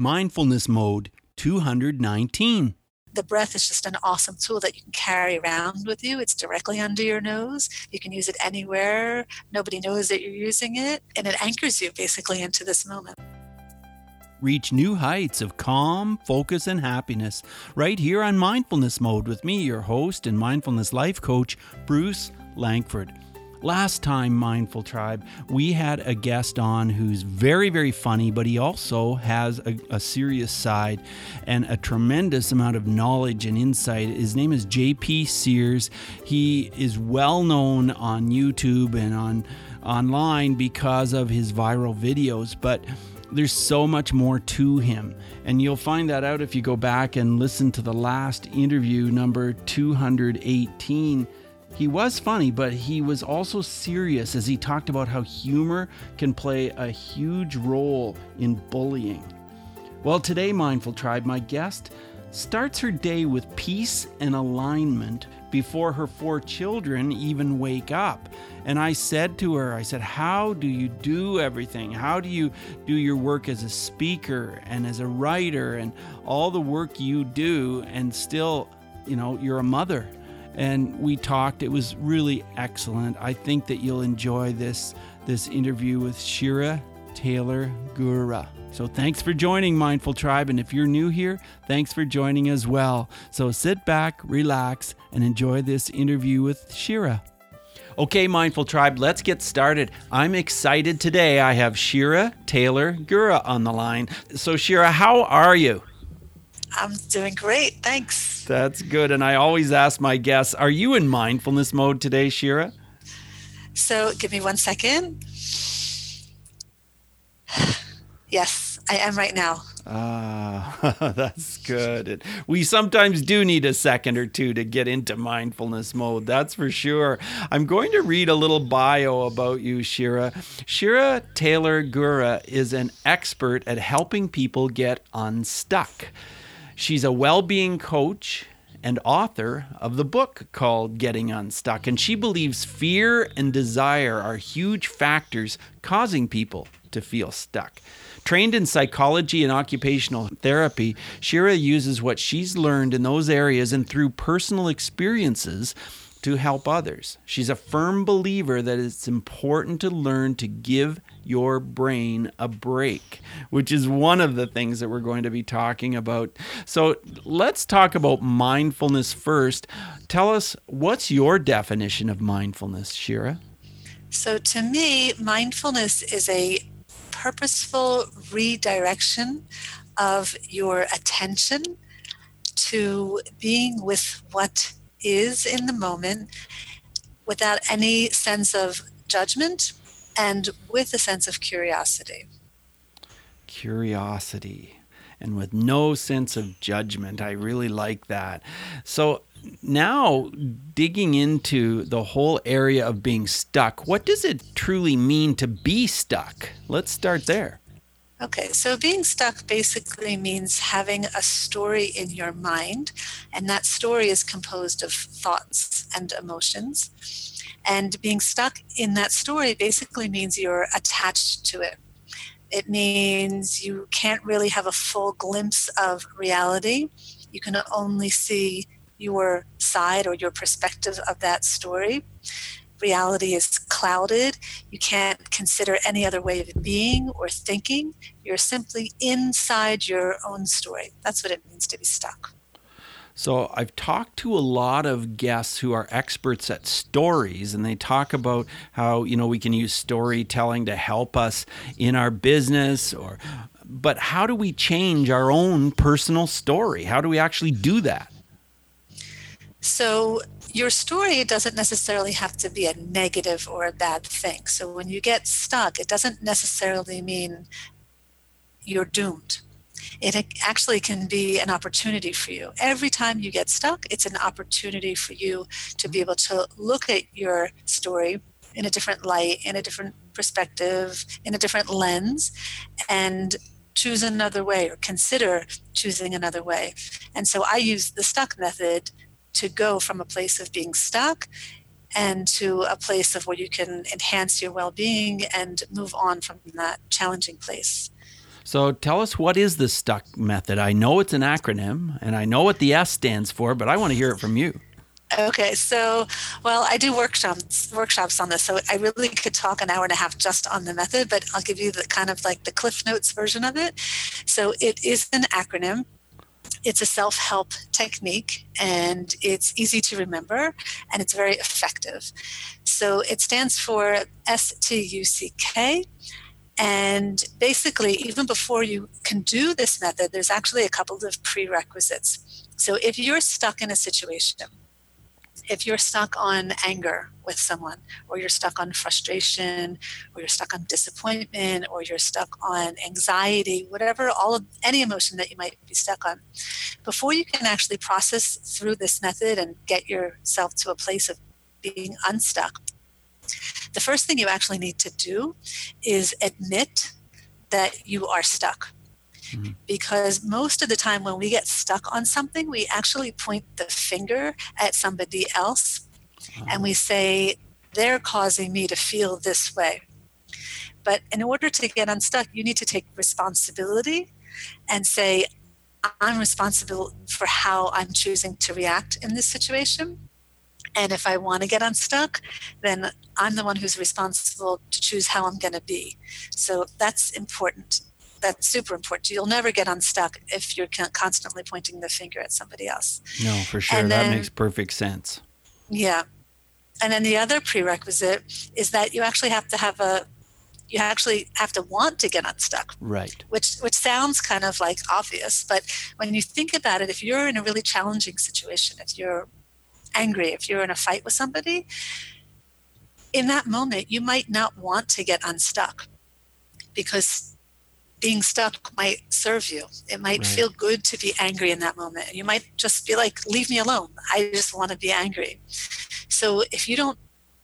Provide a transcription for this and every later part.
Mindfulness Mode 219. The breath is just an awesome tool that you can carry around with you. It's directly under your nose. You can use it anywhere. Nobody knows that you're using it. And it anchors you basically into this moment. Reach new heights of calm, focus, and happiness right here on Mindfulness Mode with me, your host and mindfulness life coach, Bruce Langford. Last time, Mindful Tribe, we had a guest on who's very, very funny, but he also has a, a, serious side and a tremendous amount of knowledge and insight. His name is JP Sears. He is well known on YouTube and on online because of his viral videos, but there's so much more to him. And you'll find that out if you go back and listen to the last interview, number 218 he was funny, but he was also serious as he talked about how humor can play a huge role in bullying. Well, today, Mindful Tribe, my guest starts her day with peace and alignment before her four children even wake up. And I said to her, I said, How do you do everything? How do you do your work as a speaker and as a writer and all the work you do and still, you know, you're a mother? And we talked. It was really excellent. I think that you'll enjoy this this interview with Shira Taylor Gura. So thanks for joining Mindful Tribe and if you're new here, thanks for joining as well. So sit back, relax and enjoy this interview with Shira. Okay, Mindful Tribe, let's get started. I'm excited today. I have Shira Taylor Gura on the line. So Shira, how are you? I'm doing great. Thanks. That's good. And I always ask my guests, are you in mindfulness mode today, Shira? So give me one second. yes, I am right now. Ah, that's good. We sometimes do need a second or two to get into mindfulness mode. That's for sure. I'm going to read a little bio about you, Shira. Shira Taylor Gura is an expert at helping people get unstuck. She's a well being coach and author of the book called Getting Unstuck. And she believes fear and desire are huge factors causing people to feel stuck. Trained in psychology and occupational therapy, Shira uses what she's learned in those areas and through personal experiences to help others. She's a firm believer that it's important to learn to give your brain a break, which is one of the things that we're going to be talking about. So let's talk about mindfulness first. Tell us what's your definition of mindfulness, Shira? So to me, mindfulness is a purposeful redirection of your attention to being with what is in the moment without any sense of judgment and with a sense of curiosity. Curiosity and with no sense of judgment. I really like that. So, now digging into the whole area of being stuck, what does it truly mean to be stuck? Let's start there. Okay, so being stuck basically means having a story in your mind, and that story is composed of thoughts and emotions. And being stuck in that story basically means you're attached to it. It means you can't really have a full glimpse of reality. You can only see your side or your perspective of that story reality is clouded. You can't consider any other way of being or thinking. You're simply inside your own story. That's what it means to be stuck. So, I've talked to a lot of guests who are experts at stories, and they talk about how, you know, we can use storytelling to help us in our business or but how do we change our own personal story? How do we actually do that? So, your story doesn't necessarily have to be a negative or a bad thing. So when you get stuck, it doesn't necessarily mean you're doomed. It actually can be an opportunity for you. Every time you get stuck, it's an opportunity for you to be able to look at your story in a different light, in a different perspective, in a different lens, and choose another way or consider choosing another way. And so I use the stuck method to go from a place of being stuck and to a place of where you can enhance your well-being and move on from that challenging place So tell us what is the STUCK method? I know it's an acronym and I know what the S stands for, but I want to hear it from you. Okay, so well, I do workshops workshops on this, so I really could talk an hour and a half just on the method, but I'll give you the kind of like the Cliff Notes version of it. So it is an acronym. It's a self-help technique, and it's easy to remember, and it's very effective. So it stands for S T U C K. And basically, even before you can do this method, there's actually a couple of prerequisites. So if you're stuck in a situation, if you're stuck on anger with someone, or you're stuck on frustration, or you're stuck on disappointment, or you're stuck on anxiety, whatever, all of any emotion that you might be stuck on, before you can actually process through this method and get yourself to a place of being unstuck, the first thing you actually need to do is admit that you are stuck. Mm-hmm. Because most of the time, when we get stuck on something, we actually point the finger at somebody else and we say, they're causing me to feel this way. But in order to get unstuck, you need to take responsibility and say, I'm responsible for how I'm choosing to react in this situation. And if I want to get unstuck, then I'm the one who's responsible to choose how I'm going to be. So that's important that's super important. You'll never get unstuck if you're constantly pointing the finger at somebody else. No, for sure. Then, that makes perfect sense. Yeah. And then the other prerequisite is that you actually have to have a you actually have to want to get unstuck. Right. Which which sounds kind of like obvious, but when you think about it, if you're in a really challenging situation, if you're angry, if you're in a fight with somebody, in that moment you might not want to get unstuck because being stuck might serve you. It might right. feel good to be angry in that moment. You might just be like, leave me alone. I just want to be angry. So if you don't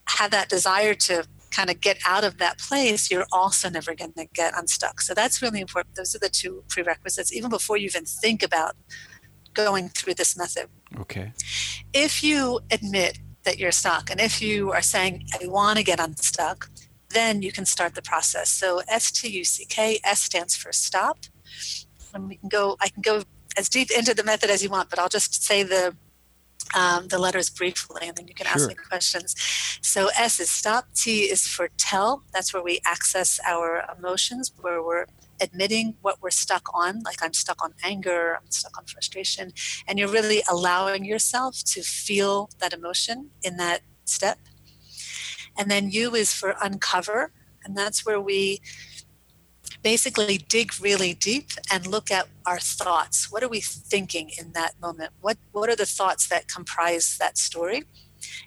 have that desire to kind of get out of that place, you're also never going to get unstuck. So that's really important. Those are the two prerequisites, even before you even think about going through this method. Okay. If you admit that you're stuck and if you are saying, I want to get unstuck, then you can start the process. So S T U C K, S stands for stop. And we can go, I can go as deep into the method as you want, but I'll just say the um, the letters briefly and then you can sure. ask me questions. So S is stop, T is for tell. That's where we access our emotions, where we're admitting what we're stuck on, like I'm stuck on anger, I'm stuck on frustration, and you're really allowing yourself to feel that emotion in that step. And then U is for uncover, and that's where we basically dig really deep and look at our thoughts. What are we thinking in that moment? What what are the thoughts that comprise that story?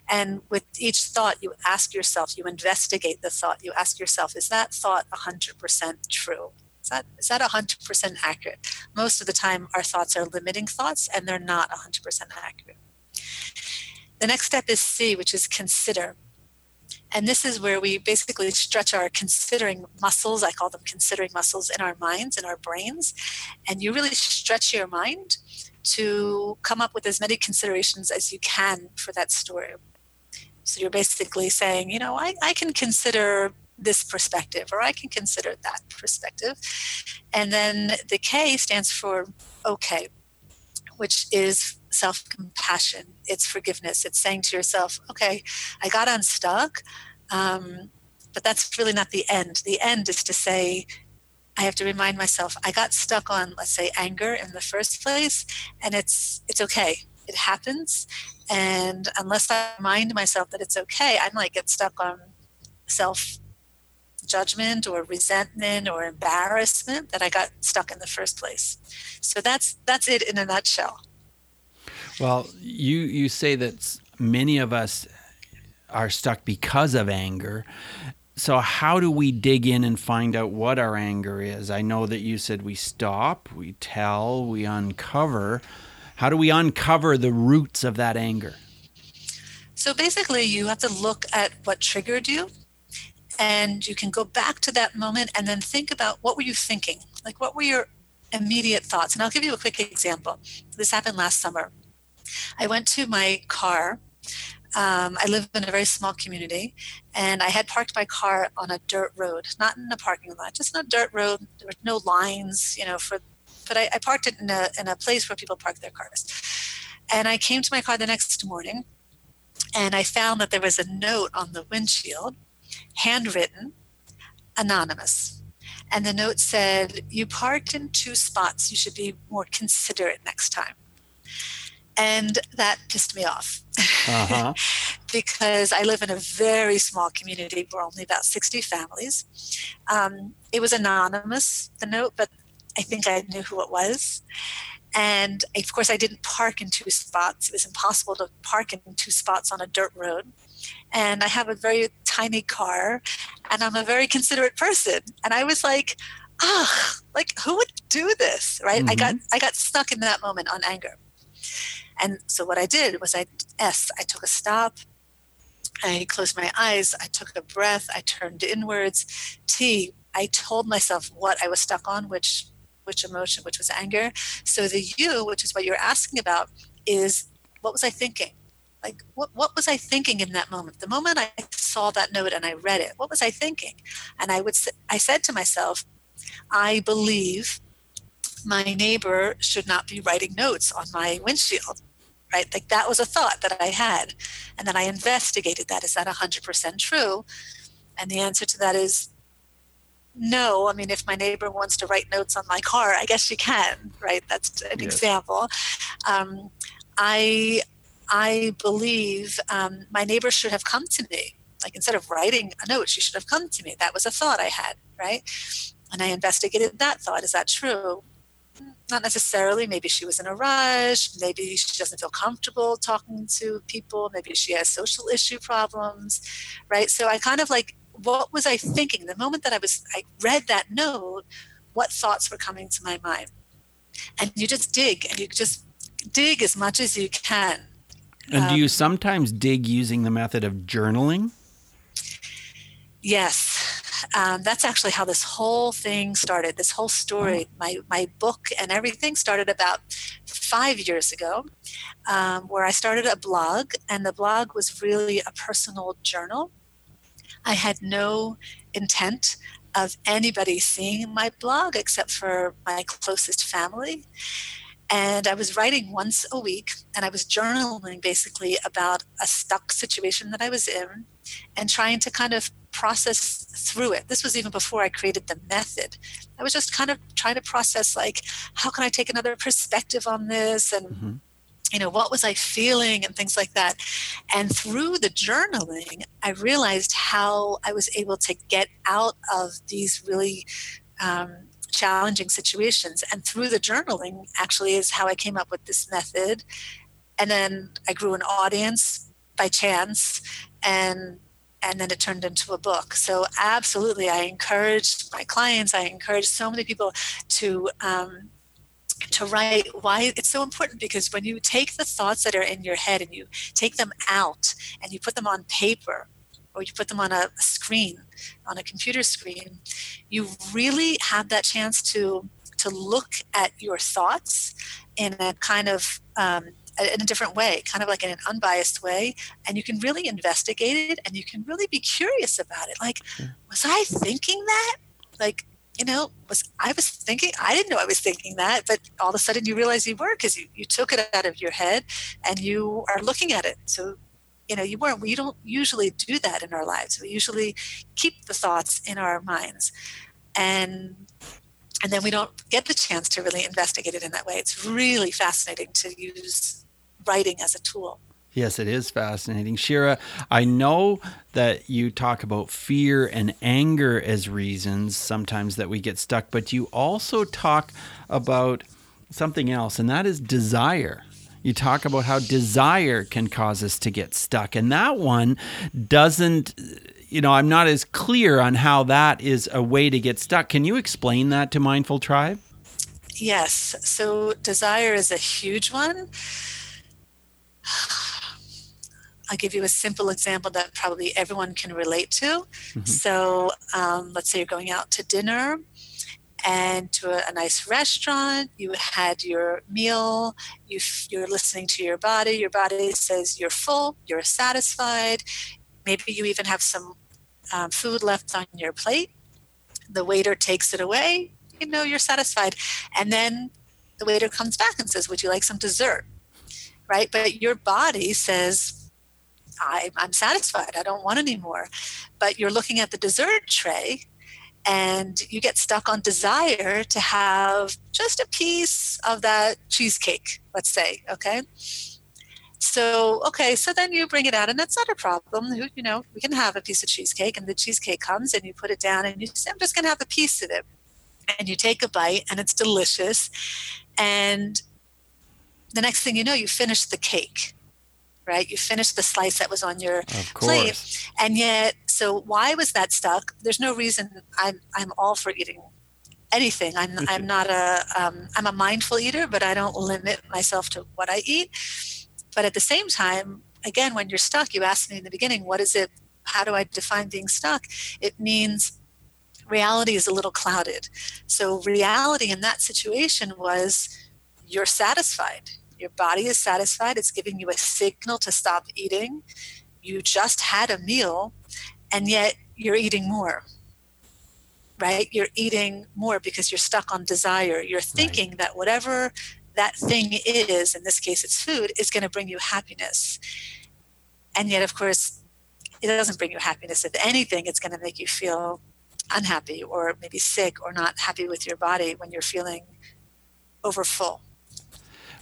And with each thought, you ask yourself, you investigate the thought. You ask yourself, is that thought 100% true? Is that, is that 100% accurate? Most of the time, our thoughts are limiting thoughts and they're not 100% accurate. The next step is C, which is consider. And this is where we basically stretch our considering muscles. I call them considering muscles in our minds, in our brains. And you really stretch your mind to come up with as many considerations as you can for that story. So you're basically saying, you know, I, I can consider this perspective or I can consider that perspective. And then the K stands for okay, which is self compassion, it's forgiveness. It's saying to yourself, okay, I got unstuck, um, but that's really not the end. The end is to say, I have to remind myself I got stuck on, let's say, anger in the first place, and it's it's okay. It happens, and unless I remind myself that it's okay, I might get stuck on self judgment or resentment or embarrassment that I got stuck in the first place. So that's that's it in a nutshell. Well, you you say that many of us are stuck because of anger. So how do we dig in and find out what our anger is? I know that you said we stop, we tell, we uncover. How do we uncover the roots of that anger? So basically, you have to look at what triggered you and you can go back to that moment and then think about what were you thinking? Like what were your immediate thoughts? And I'll give you a quick example. This happened last summer. I went to my car um, I live in a very small community, and I had parked my car on a dirt road, not in a parking lot, just on a dirt road. There were no lines, you know, for, but I, I parked it in a in a place where people park their cars. And I came to my car the next morning, and I found that there was a note on the windshield, handwritten, anonymous. And the note said, You parked in two spots. You should be more considerate next time. And that pissed me off uh-huh. because I live in a very small community. We're only about 60 families. Um, it was anonymous, the note, but I think I knew who it was. And of course, I didn't park in two spots. It was impossible to park in two spots on a dirt road. And I have a very tiny car, and I'm a very considerate person. And I was like, ah, oh, like who would do this, right? Mm-hmm. I got I got stuck in that moment on anger. And so what I did was I S, I took a stop. I closed my eyes. I took a breath. I turned inwards. T, I told myself what I was stuck on, which which emotion, which was anger. So the U, which is what you're asking about, is what was I thinking? Like what what was I thinking in that moment? The moment I saw that note and I read it, what was I thinking? And I would I said to myself, I believe my neighbor should not be writing notes on my windshield right? Like that was a thought that I had. And then I investigated that. Is that 100% true? And the answer to that is no. I mean, if my neighbor wants to write notes on my car, I guess she can, right? That's an yes. example. Um, I, I believe um, my neighbor should have come to me. Like instead of writing a note, she should have come to me. That was a thought I had, right? And I investigated that thought. Is that true? Not necessarily. Maybe she was in a rush. Maybe she doesn't feel comfortable talking to people. Maybe she has social issue problems, right? So I kind of like, what was I thinking? The moment that I was, I read that note, what thoughts were coming to my mind? And you just dig and you just dig as much as you can. And um, do you sometimes dig using the method of journaling? Yes, um, that's actually how this whole thing started. This whole story, oh. my my book and everything started about five years ago, um, where I started a blog, and the blog was really a personal journal. I had no intent of anybody seeing my blog except for my closest family. And I was writing once a week and I was journaling basically about a stuck situation that I was in and trying to kind of process through it. This was even before I created the method. I was just kind of trying to process like, how can I take another perspective on this? And mm-hmm. you know, what was I feeling and things like that. And through the journaling, I realized how I was able to get out of these really um, challenging situations. And through the journaling, actually, is how I came up with this method. And then I grew an audience by chance and and then it turned into a book. So absolutely, I encourage my clients. I encourage so many people to um, to write why it's so important because when you take the thoughts that are in your head and you take them out and you put them on paper or you put them on a screen on a computer screen you really have that chance to to look at your thoughts in a kind of um, in a different way, kind of like in an unbiased way. And you can really investigate it and you can really be curious about it. Like, was I thinking that? Like, you know, was I was thinking, I didn't know I was thinking that, but all of a sudden you realize you were because you, you took it out of your head and you are looking at it. So, you know, you weren't, we don't usually do that in our lives. We usually keep the thoughts in our minds. And and then we don't get the chance to really investigate it in that way. It's really fascinating to use writing as a tool. Yes, it is fascinating. Shira, I know that you talk about fear and anger as reasons sometimes that we get stuck, but you also talk about something else, and that is desire. You talk about how desire can cause us to get stuck, and that one doesn't, you know, I'm not as clear on how that is a way to get stuck. Can you explain that to Mindful Tribe? Yes. So, desire is a huge one I'll give you a simple example that probably everyone can relate to. Mm-hmm. So, um, let's say you're going out to dinner and to a, a nice restaurant. You had your meal. You, you're listening to your body. Your body says you're full, you're satisfied. Maybe you even have some um, food left on your plate. The waiter takes it away. You know you're satisfied. And then the waiter comes back and says, Would you like some dessert? Right? But your body says, I, I'm satisfied. I don't want any more. But you're looking at the dessert tray and you get stuck on desire to have just a piece of that cheesecake, let's say, okay? So, okay, so then you bring it out, and that's not a problem. You know, we can have a piece of cheesecake, and the cheesecake comes, and you put it down, and you say, I'm just going to have a piece of it. And you take a bite, and it's delicious. And the next thing you know, you finish the cake, right? You finish the slice that was on your plate. And yet, so why was that stuck? There's no reason I'm, I'm all for eating anything. I'm, I'm not a, um, a mindful eater, but I don't limit myself to what I eat but at the same time, again, when you're stuck, you asked me in the beginning, what is it? How do I define being stuck? It means reality is a little clouded. So, reality in that situation was you're satisfied. Your body is satisfied. It's giving you a signal to stop eating. You just had a meal, and yet you're eating more right? You're eating more because you're stuck on desire. You're thinking right. that whatever that thing is, in this case it's food, is going to bring you happiness. And yet, of course, it doesn't bring you happiness. If anything, it's going to make you feel unhappy or maybe sick or not happy with your body when you're feeling overfull.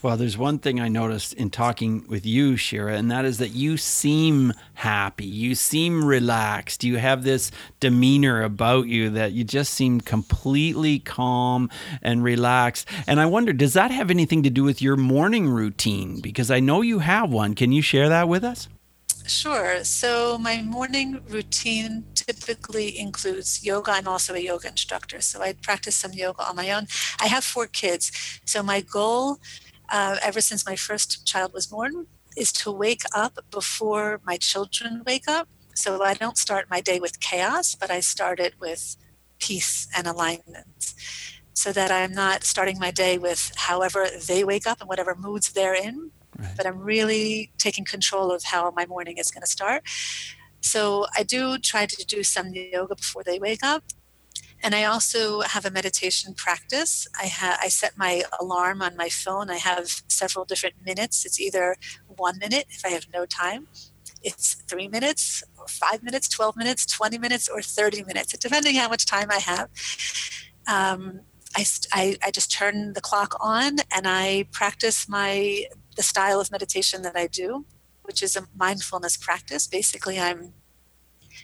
Well, there's one thing I noticed in talking with you, Shira, and that is that you seem happy. You seem relaxed. You have this demeanor about you that you just seem completely calm and relaxed. And I wonder, does that have anything to do with your morning routine? Because I know you have one. Can you share that with us? Sure. So my morning routine typically includes yoga. I'm also a yoga instructor, so I practice some yoga on my own. I have four kids, so my goal uh, ever since my first child was born is to wake up before my children wake up. So I don't start my day with chaos, but I start it with peace and alignment so that I'm not starting my day with however they wake up and whatever moods they're in, right. but I'm really taking control of how my morning is going to start. So I do try to do some yoga before they wake up. And I also have a meditation practice. I, ha- I set my alarm on my phone. I have several different minutes. It's either one minute if I have no time, it's three minutes, or five minutes, 12 minutes, 20 minutes, or 30 minutes, depending how much time I have. Um, I, I, I just turn the clock on and I practice my the style of meditation that I do, which is a mindfulness practice. Basically, I'm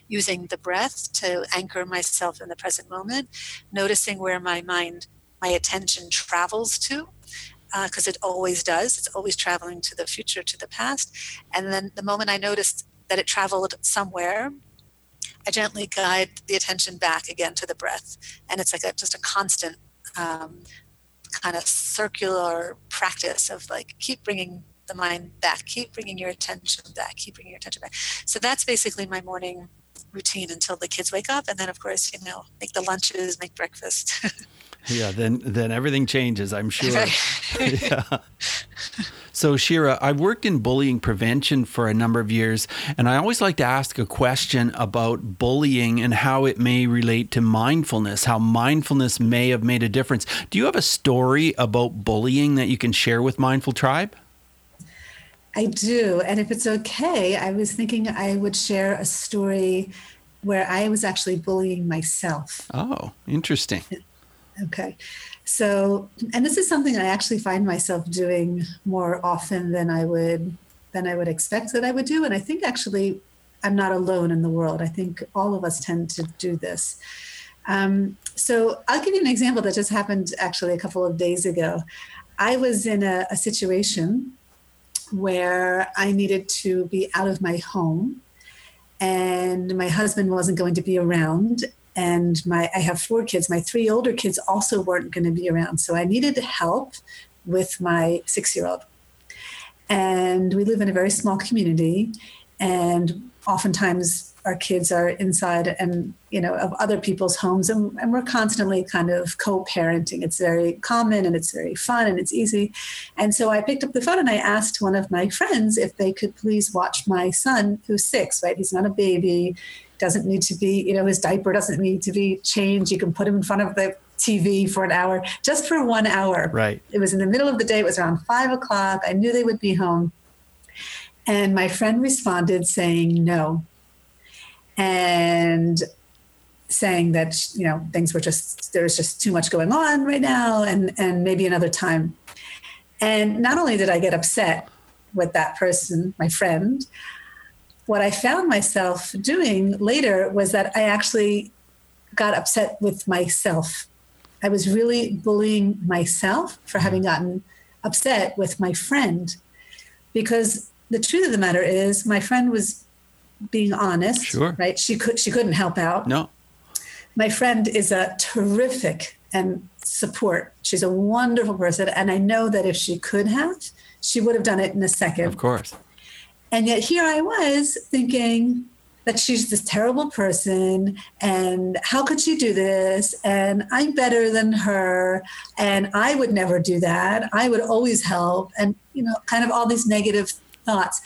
using the breath to anchor myself in the present moment, noticing where my mind, my attention travels to, because uh, it always does. It's always traveling to the future, to the past. And then the moment I noticed that it traveled somewhere, I gently guide the attention back again to the breath. And it's like a, just a constant um, kind of circular practice of like keep bringing the mind back, keep bringing your attention back, keep bringing your attention back. So that's basically my morning routine until the kids wake up and then of course you know make the lunches make breakfast. Yeah then then everything changes i'm sure. Yeah. so shira i've worked in bullying prevention for a number of years and i always like to ask a question about bullying and how it may relate to mindfulness how mindfulness may have made a difference. Do you have a story about bullying that you can share with mindful tribe I do. And if it's okay, I was thinking I would share a story where I was actually bullying myself. Oh, interesting. Okay. So, and this is something I actually find myself doing more often than I would than I would expect that I would do and I think actually I'm not alone in the world. I think all of us tend to do this. Um, so I'll give you an example that just happened actually a couple of days ago. I was in a, a situation where I needed to be out of my home and my husband wasn't going to be around and my I have four kids. My three older kids also weren't going to be around. So I needed help with my 6-year-old. And we live in a very small community and oftentimes our kids are inside and you know of other people's homes and, and, we're constantly kind of co-parenting. It's very common and it's very fun and it's easy. And so i picked up the phone and i asked one of my friends if they could please watch my son who's six right? He's not a baby doesn't need to be you know his diaper doesn't need to be changed. You can put him in front of the tv for an hour just for one hour. Right. It was in the middle of the day it was around five o'clock. I knew they would be home and my friend responded saying no. And saying that you know things were just there's just too much going on right now and and maybe another time. And not only did i get upset with that person my friend what i found myself doing later was that i actually got upset with myself. I was really bullying myself for mm-hmm. having gotten upset with my friend because the truth of the matter is my friend was being honest. Sure. Right. She could she couldn't help out. No. My friend is a terrific and support. She's a wonderful person. And I know that if she could have, she would have done it in a second. Of course. And yet here I was thinking that she's this terrible person and how could she do this? And I'm better than her. And I would never do that. I would always help. And, you know, kind of all these negative thoughts.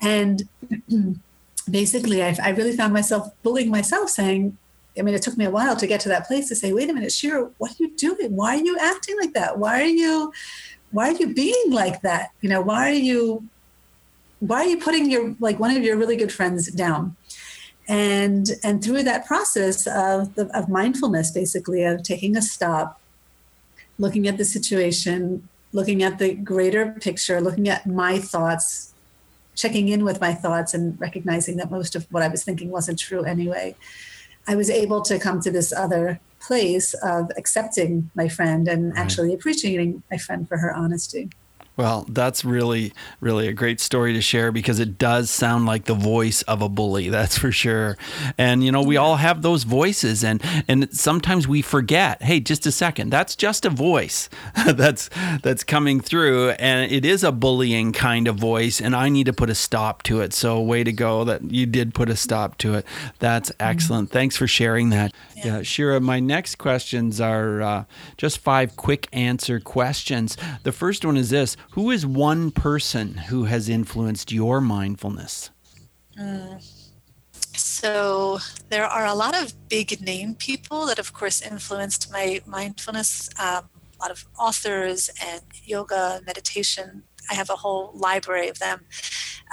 And basically, I, I really found myself bullying myself, saying, I mean, it took me a while to get to that place to say, wait a minute, Shira, what are you doing? Why are you acting like that? Why are you, why are you being like that? You know, why are you, why are you putting your, like one of your really good friends down? And, and through that process of, the, of mindfulness, basically of taking a stop, looking at the situation, looking at the greater picture, looking at my thoughts, checking in with my thoughts and recognizing that most of what I was thinking wasn't true anyway, I was able to come to this other place of accepting my friend and actually appreciating my friend for her honesty. Well, that's really, really a great story to share because it does sound like the voice of a bully, that's for sure. And you know, we all have those voices and and sometimes we forget, hey, just a second, that's just a voice that's that's coming through and it is a bullying kind of voice and I need to put a stop to it. So way to go that you did put a stop to it. That's mm-hmm. excellent. Mm-hmm. Thanks for sharing that. Yeah. yeah, Shira, my next questions are uh, just five quick answer questions. The first one is this who is one person who has influenced your mindfulness? Mm. So there are a lot of big name people that, of course, influenced my mindfulness. Um, a lot of authors and yoga, meditation. I have a whole library of them.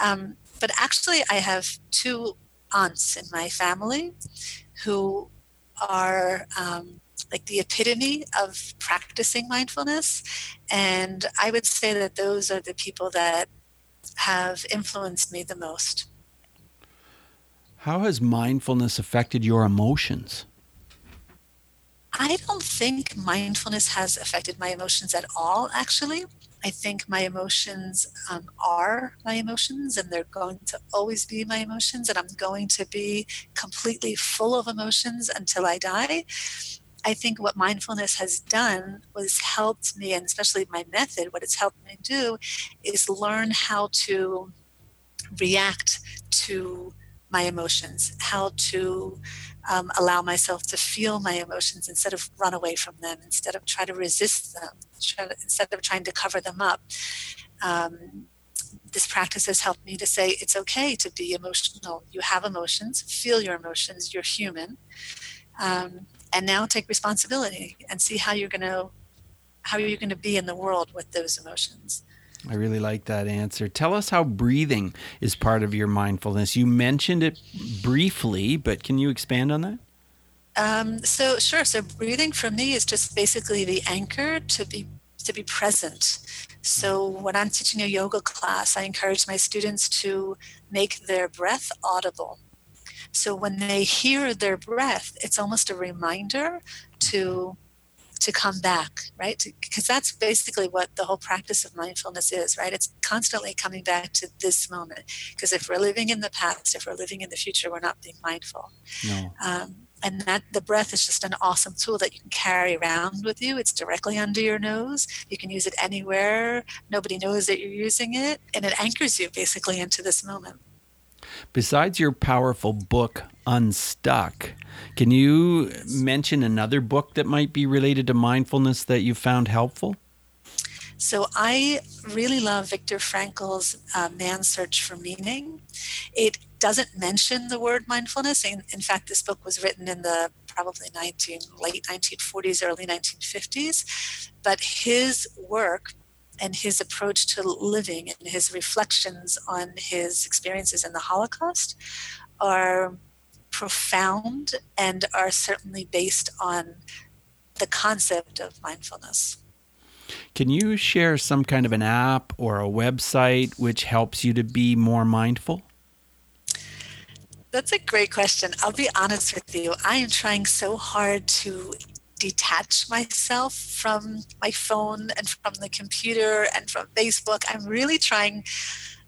Um, but actually, I have two aunts in my family who are um, like the epitome of practicing mindfulness. And I would say that those are the people that have influenced me the most. How has mindfulness affected your emotions? I don't think mindfulness has affected my emotions at all, actually. I think my emotions um, are my emotions and they're going to always be my emotions, and I'm going to be completely full of emotions until I die. I think what mindfulness has done was helped me, and especially my method, what it's helped me do is learn how to react to my emotions, how to um, allow myself to feel my emotions instead of run away from them, instead of try to resist them, to, instead of trying to cover them up. Um, this practice has helped me to say it's okay to be emotional. You have emotions, feel your emotions, you're human. Um, and now take responsibility and see how you're going to how you're going to be in the world with those emotions. I really like that answer. Tell us how breathing is part of your mindfulness. You mentioned it briefly, but can you expand on that? Um, so sure. So breathing for me is just basically the anchor to be to be present. So when I'm teaching a yoga class, I encourage my students to make their breath audible. So when they hear their breath, it's almost a reminder to to come back, right? Because that's basically what the whole practice of mindfulness is, right? It's constantly coming back to this moment. Because if we're living in the past, if we're living in the future, we're not being mindful. No. Um, and that the breath is just an awesome tool that you can carry around with you. It's directly under your nose. You can use it anywhere. Nobody knows that you're using it, and it anchors you basically into this moment. Besides your powerful book, Unstuck, can you mention another book that might be related to mindfulness that you found helpful? So I really love Viktor Frankl's uh, Man's Search for Meaning. It doesn't mention the word mindfulness. In, in fact, this book was written in the probably 19 late 1940s, early 1950s. But his work and his approach to living and his reflections on his experiences in the Holocaust are profound and are certainly based on the concept of mindfulness. Can you share some kind of an app or a website which helps you to be more mindful? That's a great question. I'll be honest with you. I am trying so hard to detach myself from my phone and from the computer and from Facebook. I'm really trying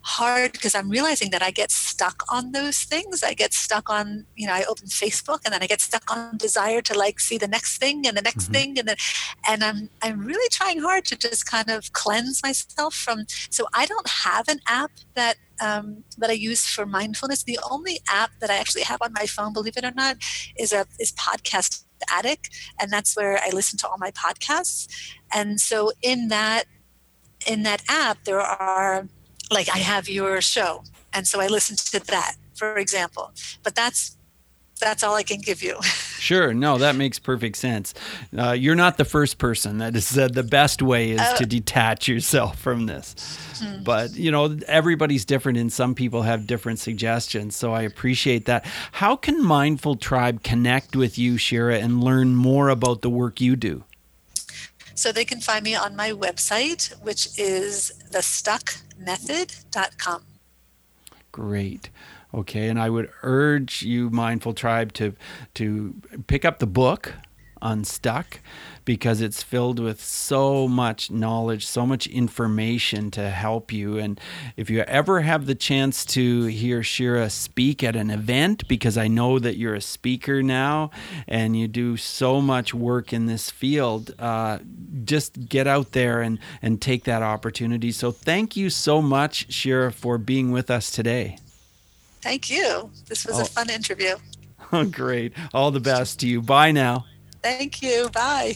hard because I'm realizing that I get stuck on those things. I get stuck on, you know, I open Facebook and then I get stuck on desire to like see the next thing and the next mm-hmm. thing and then and I'm I'm really trying hard to just kind of cleanse myself from so I don't have an app that um, that I use for mindfulness. The only app that I actually have on my phone, believe it or not, is a is podcast addict and that's where I listen to all my podcasts. And so in that in that app there are like I have your show, and so I listen to that, for example. But that's that's all I can give you. sure, no, that makes perfect sense. Uh, you're not the first person that has said the best way is uh, to detach yourself from this. Hmm. But you know, everybody's different, and some people have different suggestions. So I appreciate that. How can Mindful Tribe connect with you, Shira, and learn more about the work you do? So they can find me on my website, which is thestuckmethod.com. Great. Okay, and I would urge you, Mindful Tribe, to to pick up the book Unstuck because it's filled with so much knowledge, so much information to help you. And if you ever have the chance to hear Shira speak at an event, because I know that you're a speaker now and you do so much work in this field, uh, just get out there and, and take that opportunity. So thank you so much, Shira, for being with us today. Thank you. This was oh. a fun interview. Oh, great. All the best to you. Bye now. Thank you. Bye.